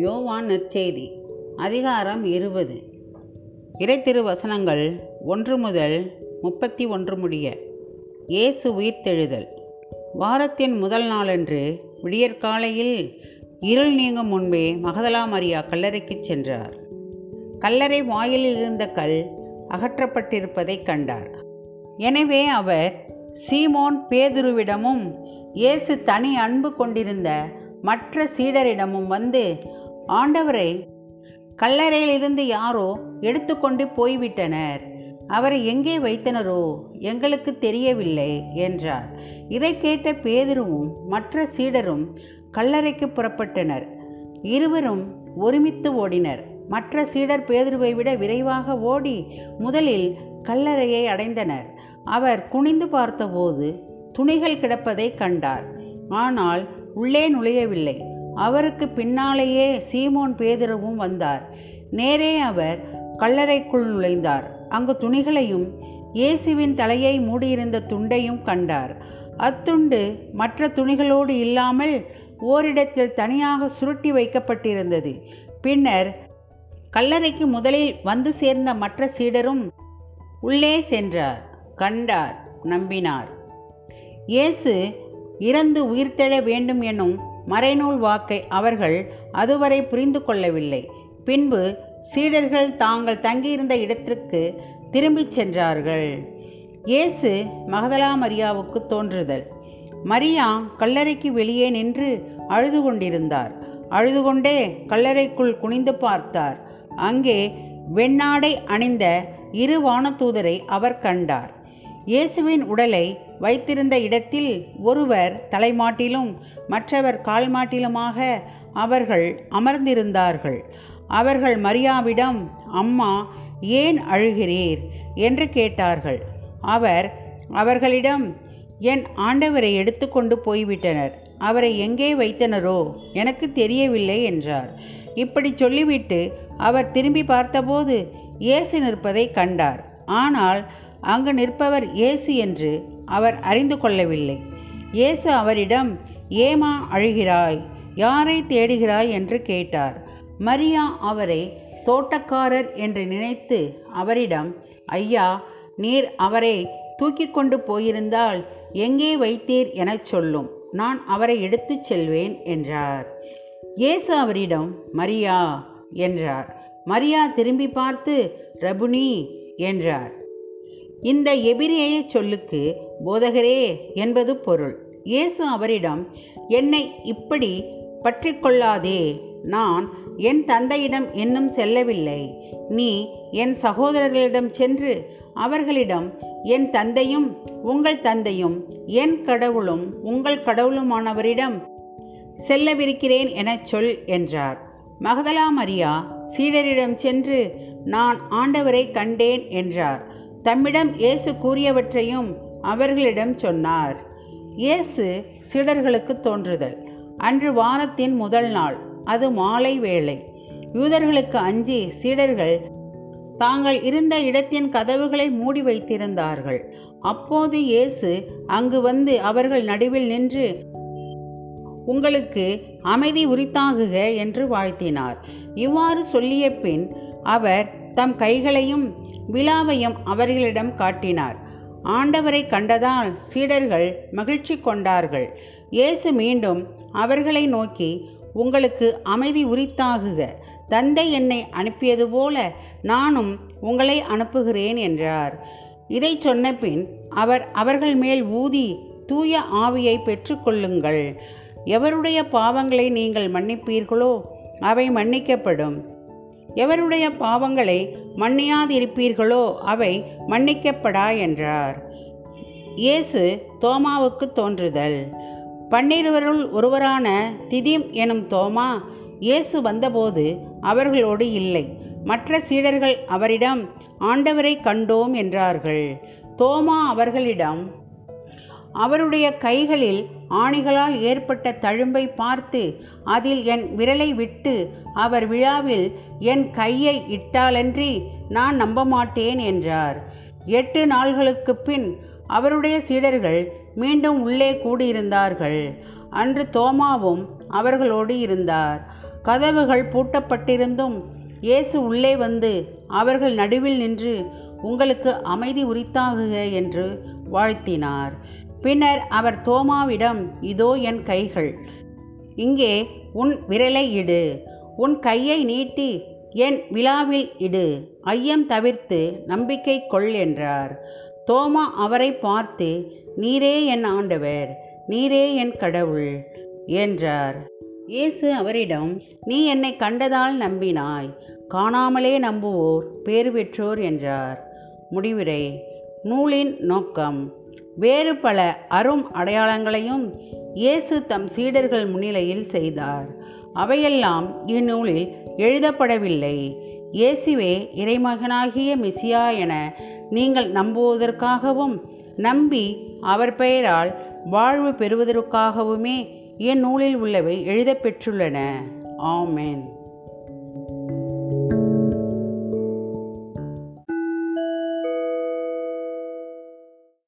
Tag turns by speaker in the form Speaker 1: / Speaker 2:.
Speaker 1: யோவான் நற்செய்தி அதிகாரம் இருபது. இறைத்திரு வசனங்கள் ஒன்று முதல் முப்பத்தி ஒன்று முடிய இயேசு உயிர்த்தெழுதல். வாரத்தின் முதல் நாளன்று விடியற்காலையில் இருள் நீங்கும் முன்பே மகதலா மரியா கல்லறைக்குச் சென்றார். கல்லறை வாயிலில் இருந்த கல் அகற்றப்பட்டிருப்பதைக் கண்டார். எனவே அவர் சீமோன் பேதுருவிடமும் இயேசு தனி அன்பு கொண்டிருந்த மற்ற சீடரிடமும் வந்து ஆண்டவரை கல்லறையிலிருந்து யாரோ எடுத்துக்கொண்டு போய்விட்டனர். அவரை எங்கே வைத்தனரோ எங்களுக்கு தெரியவில்லை என்றார். இதை கேட்ட பேதுருவும் மற்ற சீடரும் கல்லறைக்கு புறப்பட்டனர். இருவரும் ஒருமித்து ஓடினர். மற்ற சீடர் பேதுருவை விட விரைவாக ஓடி முதலில் கல்லறையை அடைந்தனர். அவர் குனிந்து பார்த்தபோது துணிகள் கிடப்பதை கண்டார். ஆனால் உள்ளே நுழையவில்லை. அவருக்கு பின்னாலேயே சீமோன் பேதுருவும் வந்தார். நேரே அவர் கல்லறைக்குள் நுழைந்தார். அங்கு துணிகளையும் இயேசுவின் தலையை மூடியிருந்த துண்டையும் கண்டார். அத்துண்டு மற்ற துணிகளோடு இல்லாமல் ஓரிடத்தில் தனியாக சுருட்டி வைக்கப்பட்டிருந்தது. பின்னர் கல்லறைக்கு முதலில் வந்து சேர்ந்த மற்ற சீடரும் உள்ளே சென்றார். கண்டார் நம்பினார். இயேசு இறந்து உயிர்த்தெழ வேண்டும் எனும் மறைநூல் வாக்கை அவர்கள் அதுவரை புரிந்து கொள்ளவில்லை. பின்பு சீடர்கள் தாங்கள் தங்கியிருந்த இடத்திற்கு திரும்பிச் சென்றார்கள். இயேசு மகதலா மரியாவுக்கு தோன்றுதல். மரியா கல்லறைக்கு வெளியே நின்று அழுது கொண்டிருந்தார். அழுது கொண்டே கல்லறைக்குள் குனிந்து பார்த்தார். அங்கே வெண்ணாடை அணிந்த இரு வானதூதரை அவர் கண்டார். இயேசுவின் உடலை வைத்திருந்த இடத்தில் ஒருவர் தலைமாட்டிலும் மற்றவர் கால்மாட்டிலுமாக அவர்கள் அமர்ந்திருந்தார்கள். அவர்கள் மரியாவிடம் அம்மா ஏன் அழுகிறீர்? என்று கேட்டார்கள். அவர் அவர்களிடம் என் ஆண்டவரை எடுத்துக்கொண்டு போய்விட்டனர். அவரை எங்கே வைத்தனரோ? எனக்கு தெரியவில்லை என்றார். இப்படி சொல்லிவிட்டு அவர் திரும்பி பார்த்தபோது இயேசு நிற்பதை கண்டார். ஆனால் அங்கு நிற்பவர் இயேசு என்று அவர் அறிந்து கொள்ளவில்லை. இயேசு அவரிடம் ஏமா அழுகிறாய்? யாரை தேடுகிறாய்? என்று கேட்டார். மரியா அவரை தோட்டக்காரர் என்று நினைத்து அவரிடம் ஐயா நீர் அவரை தூக்கி கொண்டு போயிருந்தால் எங்கே வைத்தீர் எனச் சொல்லும். நான் அவரை எடுத்துச் செல்வேன் என்றார். இயேசு அவரிடம் மரியா என்றார். மரியா திரும்பி பார்த்து ரபுனி என்றார். இந்த எபிரேய சொல்லுக்கு போதகரே என்பது பொருள். இயேசு அவரிடம் என்னை இப்படி பற்றி கொள்ளாதே நான் என் தந்தையிடம் இன்னும் செல்லவில்லை. நீ என் சகோதரர்களிடம் சென்று அவர்களிடம் என் தந்தையும் உங்கள் தந்தையும் என் கடவுளும் உங்கள் கடவுளுமானவரிடம் செல்லவிருக்கிறேன் எனச் சொல் என்றார். மகதலா மரியா சீடரிடம் சென்று நான் ஆண்டவரை கண்டேன் என்றார். தம்மிடம் இயேசு கூறியவற்றையும் அவர்களிடம் சொன்னார். இயேசு சீடர்களுக்கு தோன்றுதல். அன்று வாரத்தின் முதல் நாள் அது மாலை வேளை. யூதர்களுக்கு அஞ்சி சீடர்கள் தாங்கள் இருந்த இடத்தின் கதவுகளை மூடி வைத்திருந்தார்கள். அப்போது இயேசு அங்கு வந்து அவர்கள் நடுவில் நின்று உங்களுக்கு அமைதி உரித்தாகுக என்று வாழ்த்தினார். இவ்வாறு சொல்லிய பின் அவர் தம் கைகளையும் விழாவையும் அவர்களிடம் காட்டினார். ஆண்டவரை கண்டதால் சீடர்கள் மகிழ்ச்சி கொண்டார்கள். இயேசு மீண்டும் அவர்களை நோக்கி உங்களுக்கு அமைதி உரித்தாகுக. தந்தை என்னை அனுப்பியது போல நானும் உங்களை அனுப்புகிறேன் என்றார். இதை சொன்ன பின் அவர் அவர்கள் மேல் ஊதி தூய ஆவியை பெற்றுக்கொள்ளுங்கள். எவருடைய பாவங்களை நீங்கள் மன்னிப்பீர்களோ அவை மன்னிக்கப்படும். எவருடைய பாவங்களை மன்னியாதிருப்பீர்களோ அவை மன்னிக்கப்படா என்றார். இயேசு தோமாவுக்கு தோன்றுதல். பன்னிருவருள் ஒருவரான திதிம் எனும் தோமா இயேசு வந்தபோது அவர்களோடு இல்லை. மற்ற சீடர்கள் அவரிடம் ஆண்டவரை கண்டோம் என்றார்கள். தோமா அவர்களிடம் அவருடைய கைகளில் ஆணிகளால் ஏற்பட்ட தழும்பை பார்த்து அதில் என் விரலை விட்டு அவர் விழாவில் என் கையை இட்டாலன்றி நான் நம்ப மாட்டேன் என்றார். எட்டு நாள்களுக்கு பின் அவருடைய சீடர்கள் மீண்டும் உள்ளே கூடியிருந்தார்கள். அன்று தோமாவும் அவர்களோடு இருந்தார். கதவுகள் பூட்டப்பட்டிருந்தும் இயேசு உள்ளே வந்து அவர்கள் நடுவில் நின்று உங்களுக்கு அமைதி உரித்தாகுக என்று வாழ்த்தினார். பின்னர் அவர் தோமாவிடம் இதோ என் கைகள் இங்கே உன் விரலை இடு உன் கையை நீட்டி என் விழாவில் இடு ஐயம் தவிர்த்து நம்பிக்கை கொள் என்றார். தோமா அவரை பார்த்து நீரே என் ஆண்டவர் நீரே என் கடவுள் என்றார். இயேசு அவரிடம் நீ என்னை கண்டதால் நம்பினாய் காணாமலே நம்புவோர் பேர் பெற்றோர் என்றார். முடிவுரை நூலின் நோக்கம். வேறு பல அரும் அடையாளங்களையும் இயேசு தம் சீடர்கள் முன்னிலையில் செய்தார். அவையெல்லாம் இந்நூலில் எழுதப்படவில்லை. இயேசுவே இறைமகனாகிய மிசியா என நீங்கள் நம்புவதற்காகவும் நம்பி அவர் பெயரால் வாழ்வு பெறுவதற்காகவுமே இந்நூலில் உள்ளவை எழுதப்பெற்றுள்ளன. ஆமென்.